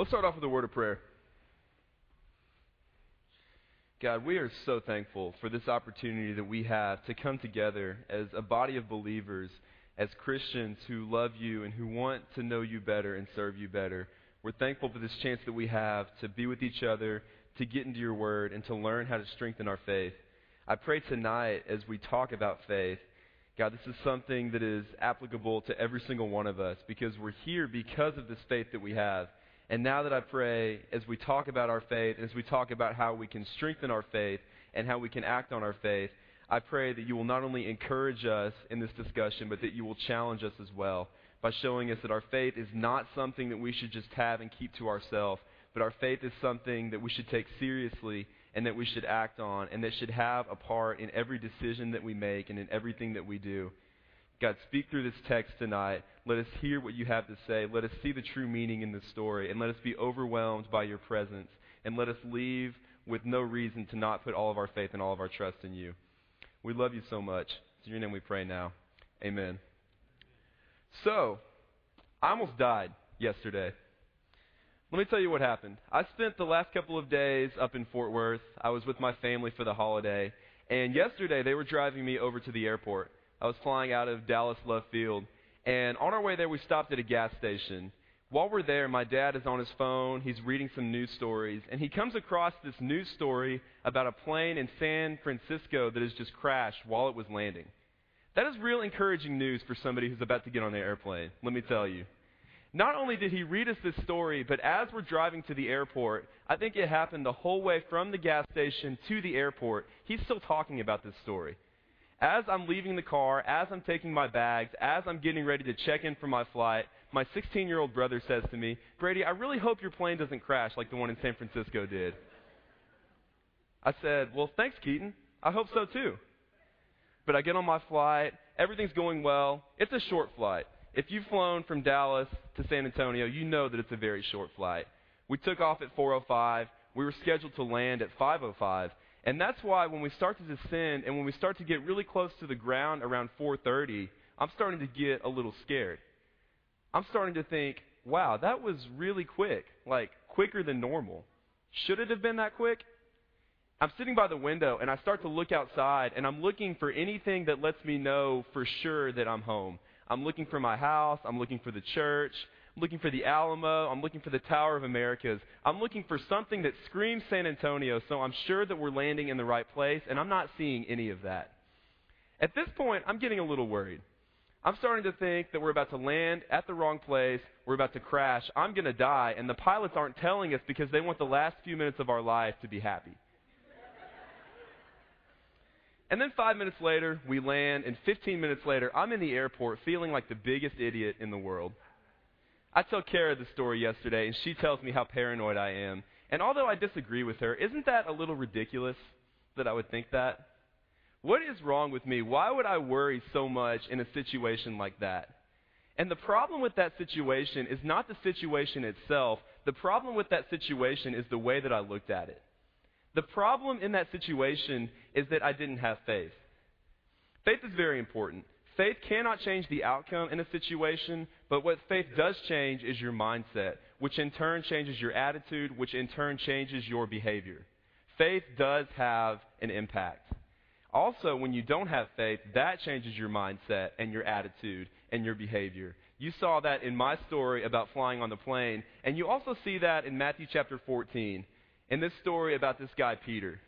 Let's start off with a word of prayer. God, we are so thankful for this opportunity that we have to come together as a body of believers, as Christians who love you and who want to know you better and serve you better. We're thankful for this chance that we have to be with each other, to get into your word, and to learn how to strengthen our faith. I pray tonight as we talk about faith, God, this is something that is applicable to every single one of us because we're here because of this faith that we have. And now that I pray, as we talk about our faith, and as we talk about how we can strengthen our faith and how we can act on our faith, I pray that you will not only encourage us in this discussion, but that you will challenge us as well by showing us that our faith is not something that we should just have and keep to ourselves, but our faith is something that we should take seriously and that we should act on and that should have a part in every decision that we make and in everything that we do. God, speak through this text tonight. Let us hear what you have to say. Let us see the true meaning in this story. And let us be overwhelmed by your presence. And let us leave with no reason to not put all of our faith and all of our trust in you. We love you so much. It's in your name we pray now. Amen. So, I almost died yesterday. Let me tell you what happened. I spent the last couple of days up in Fort Worth. I was with my family for the holiday. And yesterday, they were driving me over to the airport. I was flying out of Dallas Love Field. And on our way there, we stopped at a gas station. While we're there, my dad is on his phone. He's reading some news stories. And he comes across this news story about a plane in San Francisco that has just crashed while it was landing. That is real encouraging news for somebody who's about to get on the airplane, let me tell you. Not only did he read us this story, but as we're driving to the airport, I think it happened the whole way from the gas station to the airport. He's still talking about this story as I'm leaving the car, as I'm taking my bags, as I'm getting ready to check in for my flight, my 16 year old brother says to me, Brady, I really hope your plane doesn't crash like the one in San Francisco did. I said, Well, thanks, Keaton. I hope so too. But I get on my flight, everything's going well. It's a short flight. If you've flown from Dallas to San Antonio, you know that it's a very short flight. We took off at 4:05. We were scheduled to land at 5:05, and that's why when we start to descend and when we start to get really close to the ground around 4:30, I'm starting to get a little scared. I'm starting to think, "Wow, that was really quick. Like quicker than normal. Should it have been that quick?" I'm sitting by the window and I start to look outside and I'm looking for anything that lets me know for sure that I'm home. I'm looking for my house, I'm looking for the church, I'm looking for the Alamo. I'm looking for the Tower of Americas. I'm looking for something that screams San Antonio, so I'm sure that we're landing in the right place, and I'm not seeing any of that. At this point, I'm getting a little worried. I'm starting to think that we're about to land at the wrong place. We're about to crash. I'm going to die, and the pilots aren't telling us because they want the last few minutes of our life to be happy. And then five minutes later, we land, and 15 minutes later, I'm in the airport feeling like the biggest idiot in the world. I told Kara the story yesterday, and she tells me how paranoid I am. And although I disagree with her, isn't that a little ridiculous that I would think that? What is wrong with me? Why would I worry so much in a situation like that? And the problem with that situation is not the situation itself. The problem with that situation is the way that I looked at it. The problem in that situation is that I didn't have faith. Faith is very important. Faith cannot change the outcome in a situation, but what faith does change is your mindset, which in turn changes your attitude, which in turn changes your behavior. Faith does have an impact. Also, when you don't have faith, that changes your mindset and your attitude and your behavior. You saw that in my story about flying on the plane, and you also see that in Matthew chapter 14, in this story about this guy, Peter.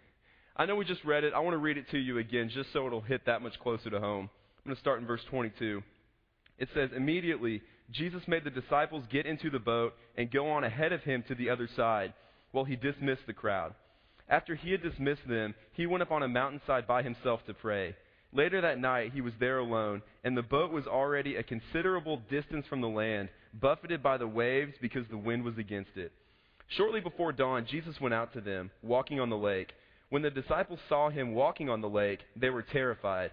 I know we just read it. I want to read it to you again just so it'll hit that much closer to home. I'm going to start in verse 22. It says, Immediately, Jesus made the disciples get into the boat and go on ahead of him to the other side while he dismissed the crowd. After he had dismissed them, he went up on a mountainside by himself to pray. Later that night, he was there alone, and the boat was already a considerable distance from the land, buffeted by the waves because the wind was against it. Shortly before dawn, Jesus went out to them, walking on the lake. When the disciples saw him walking on the lake, they were terrified.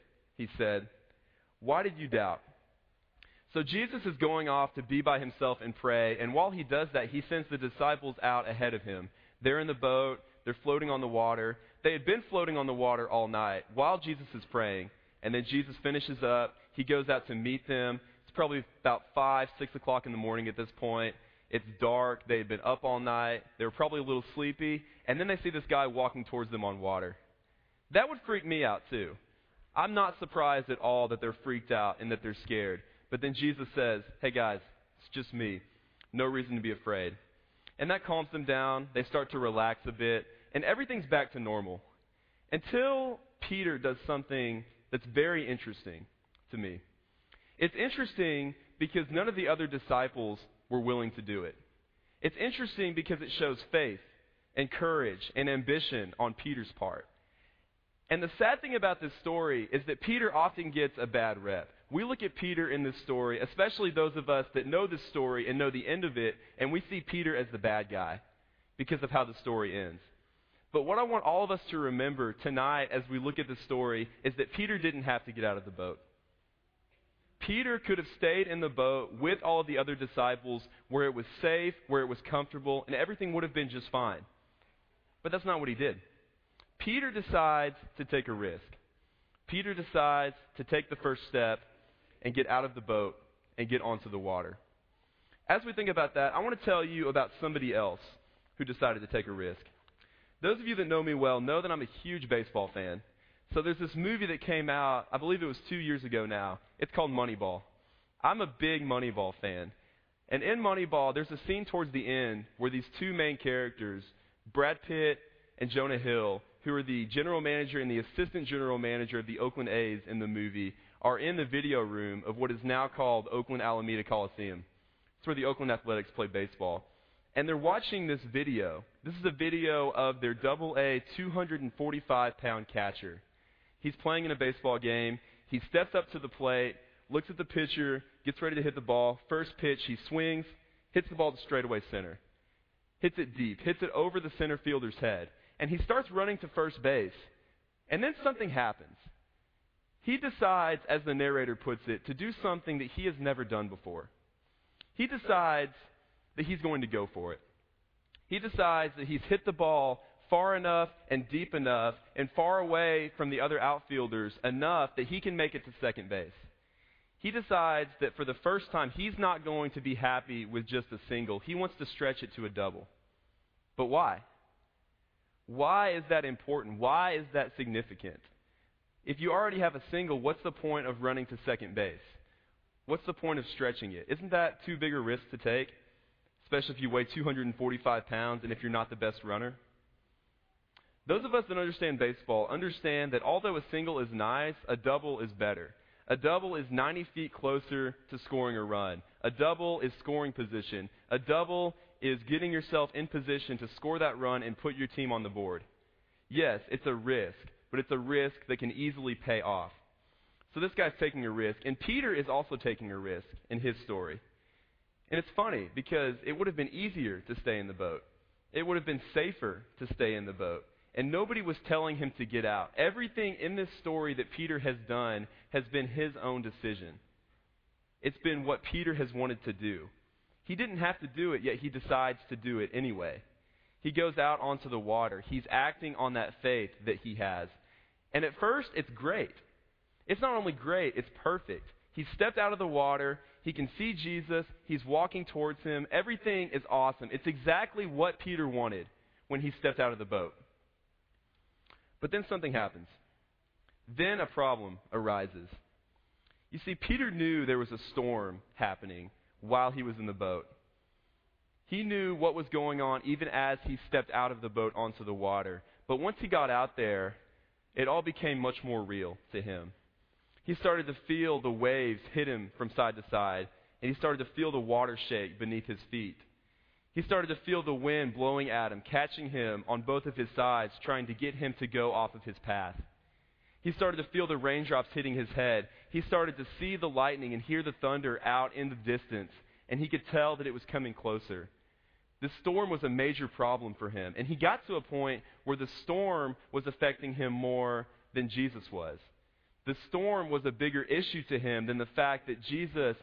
he said. Why did you doubt? So Jesus is going off to be by himself and pray, and while he does that, he sends the disciples out ahead of him. They're in the boat, they're floating on the water. They had been floating on the water all night while Jesus is praying, and then Jesus finishes up. He goes out to meet them. It's probably about 5, 6 o'clock in the morning at this point. It's dark. They had been up all night. They were probably a little sleepy. And then they see this guy walking towards them on water. That would freak me out, too. I'm not surprised at all that they're freaked out and that they're scared. But then Jesus says, Hey, guys, it's just me. No reason to be afraid. And that calms them down. They start to relax a bit. And everything's back to normal. Until Peter does something that's very interesting to me. It's interesting because none of the other disciples were willing to do it. It's interesting because it shows faith and courage and ambition on Peter's part. And the sad thing about this story is that Peter often gets a bad rep. We look at Peter in this story, especially those of us that know this story and know the end of it, and we see Peter as the bad guy because of how the story ends. But what I want all of us to remember tonight as we look at the story is that Peter didn't have to get out of the boat. Peter could have stayed in the boat with all of the other disciples where it was safe, where it was comfortable, and everything would have been just fine. But that's not what he did. Peter decides to take a risk. Peter decides to take the first step and get out of the boat and get onto the water. As we think about that, I want to tell you about somebody else who decided to take a risk. Those of you that know me well know that I'm a huge baseball fan. So there's this movie that came out, I believe it was two years ago now. It's called Moneyball. I'm a big Moneyball fan. And in Moneyball, there's a scene towards the end where these two main characters, Brad Pitt and Jonah Hill, who are the general manager and the assistant general manager of the Oakland A's in the movie, are in the video room of what is now called Oakland Alameda Coliseum. It's where the Oakland Athletics play baseball. And they're watching this video. This is a video of their double A 245 pound catcher. He's playing in a baseball game. He steps up to the plate, looks at the pitcher, gets ready to hit the ball. First pitch, he swings, hits the ball to straightaway center. Hits it deep, hits it over the center fielder's head. And he starts running to first base. And then something happens. He decides, as the narrator puts it, to do something that he has never done before. He decides that he's going to go for it. He decides that he's hit the ball far enough and deep enough and far away from the other outfielders enough that he can make it to second base. He decides that for the first time, he's not going to be happy with just a single. He wants to stretch it to a double. But why? Why is that important? Why is that significant? If you already have a single, what's the point of running to second base? What's the point of stretching it? Isn't that too big a risk to take? Especially if you weigh 245 pounds and if you're not the best runner? Those of us that understand baseball understand that although a single is nice, a double is better. A double is 90 feet closer to scoring a run. A double is scoring position. A double is getting yourself in position to score that run and put your team on the board. Yes, it's a risk, but it's a risk that can easily pay off. So this guy's taking a risk, and Peter is also taking a risk in his story. And it's funny because it would have been easier to stay in the boat. It would have been safer to stay in the boat. And nobody was telling him to get out. Everything in this story that Peter has done has been his own decision. It's been what Peter has wanted to do. He didn't have to do it, yet he decides to do it anyway. He goes out onto the water. He's acting on that faith that he has. And at first, it's great. It's not only great, it's perfect. He stepped out of the water. He can see Jesus. He's walking towards him. Everything is awesome. It's exactly what Peter wanted when he stepped out of the boat. But then something happens. Then a problem arises. You see, Peter knew there was a storm happening while he was in the boat. He knew what was going on even as he stepped out of the boat onto the water. But once he got out there, it all became much more real to him. He started to feel the waves hit him from side to side, and he started to feel the water shake beneath his feet. He started to feel the wind blowing at him, catching him on both of his sides, trying to get him to go off of his path. He started to feel the raindrops hitting his head. He started to see the lightning and hear the thunder out in the distance, and he could tell that it was coming closer. The storm was a major problem for him. And he got to a point where the storm was affecting him more than Jesus was. The storm was a bigger issue to him than the fact that Jesus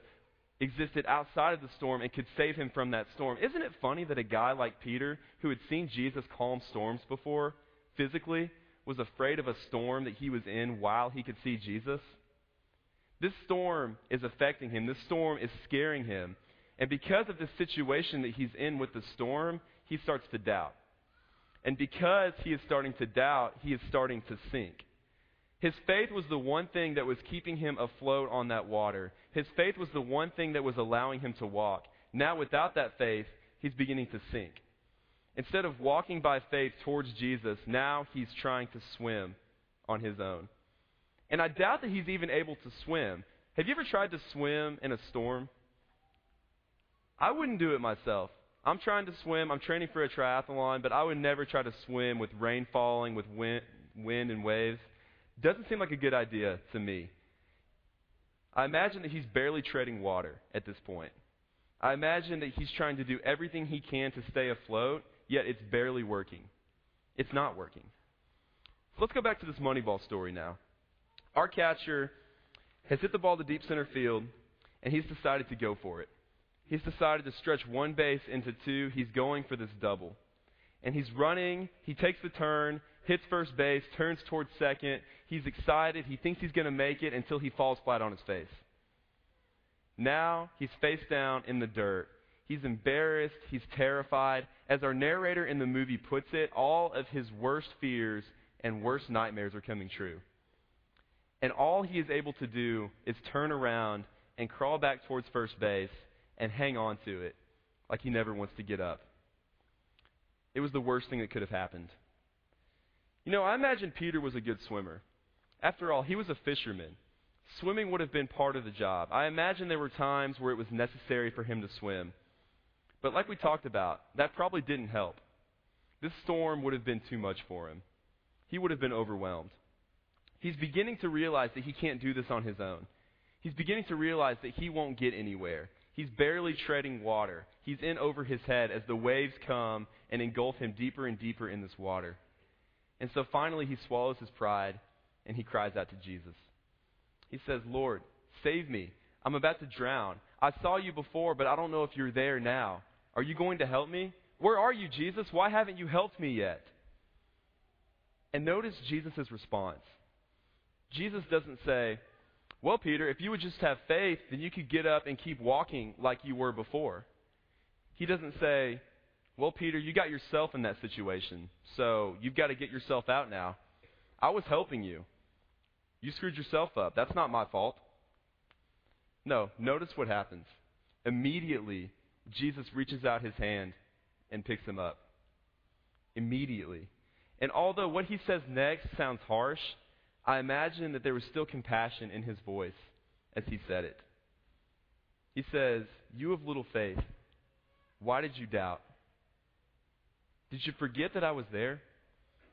existed outside of the storm and could save him from that storm. Isn't it funny that a guy like Peter, who had seen Jesus calm storms before physically, was afraid of a storm that he was in while he could see Jesus? This storm is affecting him. This storm is scaring him. And because of the situation that he's in with the storm, he starts to doubt. And because he is starting to doubt, he is starting to sink. His faith was the one thing that was keeping him afloat on that water. His faith was the one thing that was allowing him to walk. Now, without that faith, he's beginning to sink. Instead of walking by faith towards Jesus, now he's trying to swim on his own. And I doubt that he's even able to swim. Have you ever tried to swim in a storm? I wouldn't do it myself. I'm trying to swim. I'm training for a triathlon, but I would never try to swim with rain falling, with wind, wind and waves. Doesn't seem like a good idea to me. I imagine that he's barely treading water at this point. I imagine that he's trying to do everything he can to stay afloat, yet it's barely working. It's not working. So let's go back to this Moneyball story now. Our catcher has hit the ball to deep center field, and he's decided to go for it. He's decided to stretch one base into two. He's going for this double. And he's running. He takes the turn, hits first base, turns towards second. He's excited. He thinks he's going to make it until he falls flat on his face. Now he's face down in the dirt. He's embarrassed. He's terrified. As our narrator in the movie puts it, all of his worst fears and worst nightmares are coming true. And all he is able to do is turn around and crawl back towards first base and hang on to it like he never wants to get up. It was the worst thing that could have happened. You know, I imagine Peter was a good swimmer. After all, he was a fisherman. Swimming would have been part of the job. I imagine there were times where it was necessary for him to swim. But like we talked about, that probably didn't help. This storm would have been too much for him. He would have been overwhelmed. He's beginning to realize that he can't do this on his own. He's beginning to realize that he won't get anywhere. He's barely treading water. He's in over his head as the waves come and engulf him deeper and deeper in this water. And so finally he swallows his pride and he cries out to Jesus. He says, Lord, save me. I'm about to drown. I saw you before, but I don't know if you're there now. Are you going to help me? Where are you, Jesus? Why haven't you helped me yet? And notice Jesus' response. Jesus doesn't say, Well, Peter, if you would just have faith, then you could get up and keep walking like you were before. He doesn't say, Well, Peter, you got yourself in that situation, so you've got to get yourself out now. I was helping you. You screwed yourself up. That's not my fault. No, notice what happens. Immediately, Jesus reaches out his hand and picks him up. Immediately. And although what he says next sounds harsh, I imagine that there was still compassion in his voice as he said it. He says, You have little faith. Why did you doubt? Did you forget that I was there?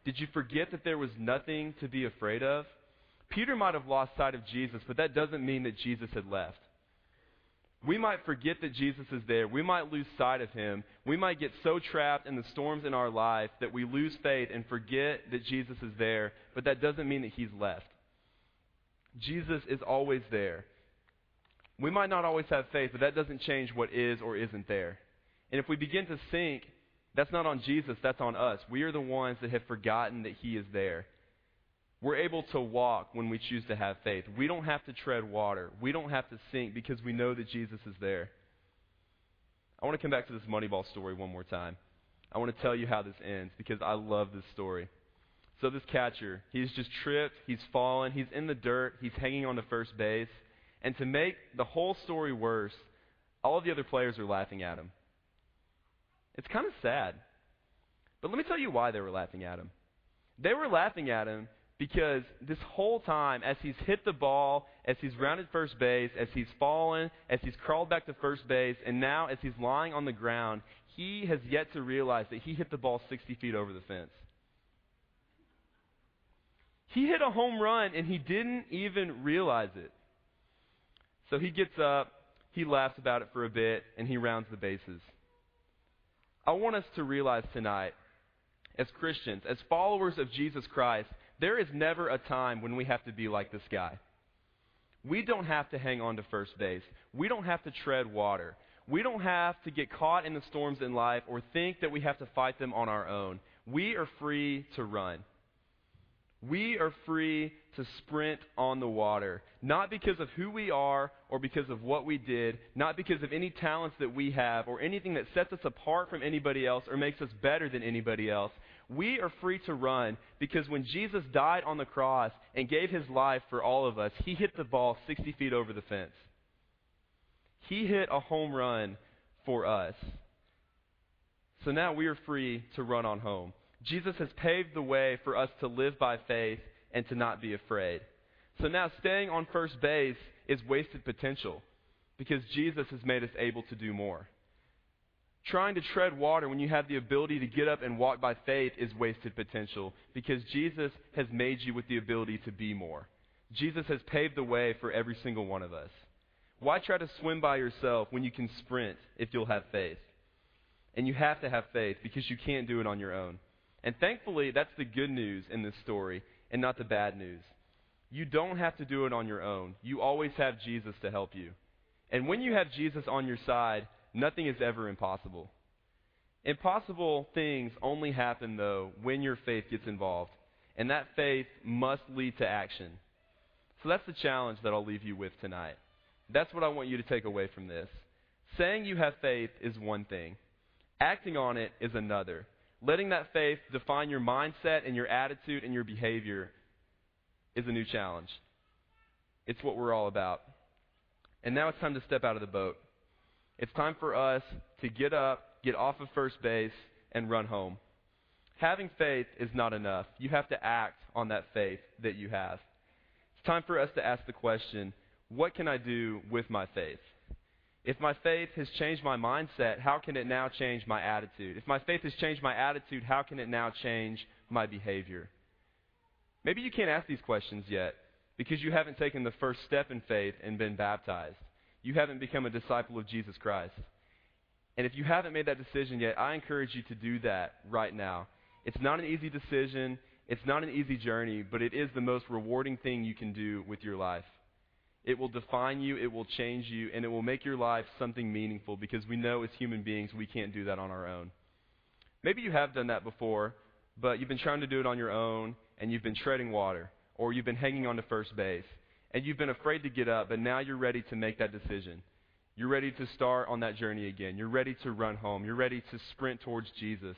Did you forget that there was nothing to be afraid of? Peter might have lost sight of Jesus, but that doesn't mean that Jesus had left. We might forget that Jesus is there. We might lose sight of him. We might get so trapped in the storms in our life that we lose faith and forget that Jesus is there, but that doesn't mean that he's left. Jesus is always there. We might not always have faith, but that doesn't change what is or isn't there. And if we begin to sink, that's not on Jesus, that's on us. We are the ones that have forgotten that he is there. We're able to walk when we choose to have faith. We don't have to tread water. We don't have to sink because we know that Jesus is there. I want to come back to this Moneyball story one more time. I want to tell you how this ends because I love this story. So, this catcher, he's just tripped, he's fallen, he's in the dirt, he's hanging on to first base. And to make the whole story worse, all of the other players are laughing at him. It's kind of sad. But let me tell you why they were laughing at him. They were laughing at him because this whole time, as he's hit the ball, as he's rounded first base, as he's fallen, as he's crawled back to first base, and now as he's lying on the ground, he has yet to realize that he hit the ball 60 feet over the fence. He hit a home run and he didn't even realize it. So he gets up, he laughs about it for a bit, and he rounds the bases. I want us to realize tonight, as Christians, as followers of Jesus Christ, there is never a time when we have to be like this guy. We don't have to hang on to first base. We don't have to tread water. We don't have to get caught in the storms in life or think that we have to fight them on our own. We are free to run. We are free to sprint on the water, not because of who we are or because of what we did, not because of any talents that we have or anything that sets us apart from anybody else or makes us better than anybody else. We are free to run because when Jesus died on the cross and gave his life for all of us, he hit the ball 60 feet over the fence. He hit a home run for us. So now we are free to run on home. Jesus has paved the way for us to live by faith and to not be afraid. So now staying on first base is wasted potential because Jesus has made us able to do more. Trying to tread water when you have the ability to get up and walk by faith is wasted potential because Jesus has made you with the ability to be more. Jesus has paved the way for every single one of us. Why try to swim by yourself when you can sprint if you'll have faith? And you have to have faith because you can't do it on your own. And thankfully, that's the good news in this story and not the bad news. You don't have to do it on your own. You always have Jesus to help you. And when you have Jesus on your side, nothing is ever impossible. Impossible things only happen, though, when your faith gets involved. And that faith must lead to action. So that's the challenge that I'll leave you with tonight. That's what I want you to take away from this. Saying you have faith is one thing, acting on it is another. Letting that faith define your mindset and your attitude and your behavior is a new challenge. It's what we're all about. And now it's time to step out of the boat. It's time for us to get up, get off of first base, and run home. Having faith is not enough. You have to act on that faith that you have. It's time for us to ask the question what can I do with my faith? If my faith has changed my mindset, how can it now change my attitude? If my faith has changed my attitude, how can it now change my behavior? Maybe you can't ask these questions yet because you haven't taken the first step in faith and been baptized. You haven't become a disciple of Jesus Christ. And if you haven't made that decision yet, I encourage you to do that right now. It's not an easy decision, it's not an easy journey, but it is the most rewarding thing you can do with your life. It will define you, it will change you, and it will make your life something meaningful because we know as human beings we can't do that on our own. Maybe you have done that before, but you've been trying to do it on your own and you've been treading water, or you've been hanging on to first base, and you've been afraid to get up, but now you're ready to make that decision. You're ready to start on that journey again. You're ready to run home. You're ready to sprint towards Jesus.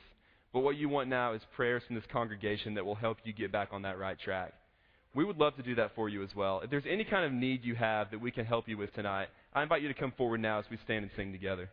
But what you want now is prayers from this congregation that will help you get back on that right track we would love to do that for you as well. If there's any kind of need you have that we can help you with tonight, I invite you to come forward now as we stand and sing together.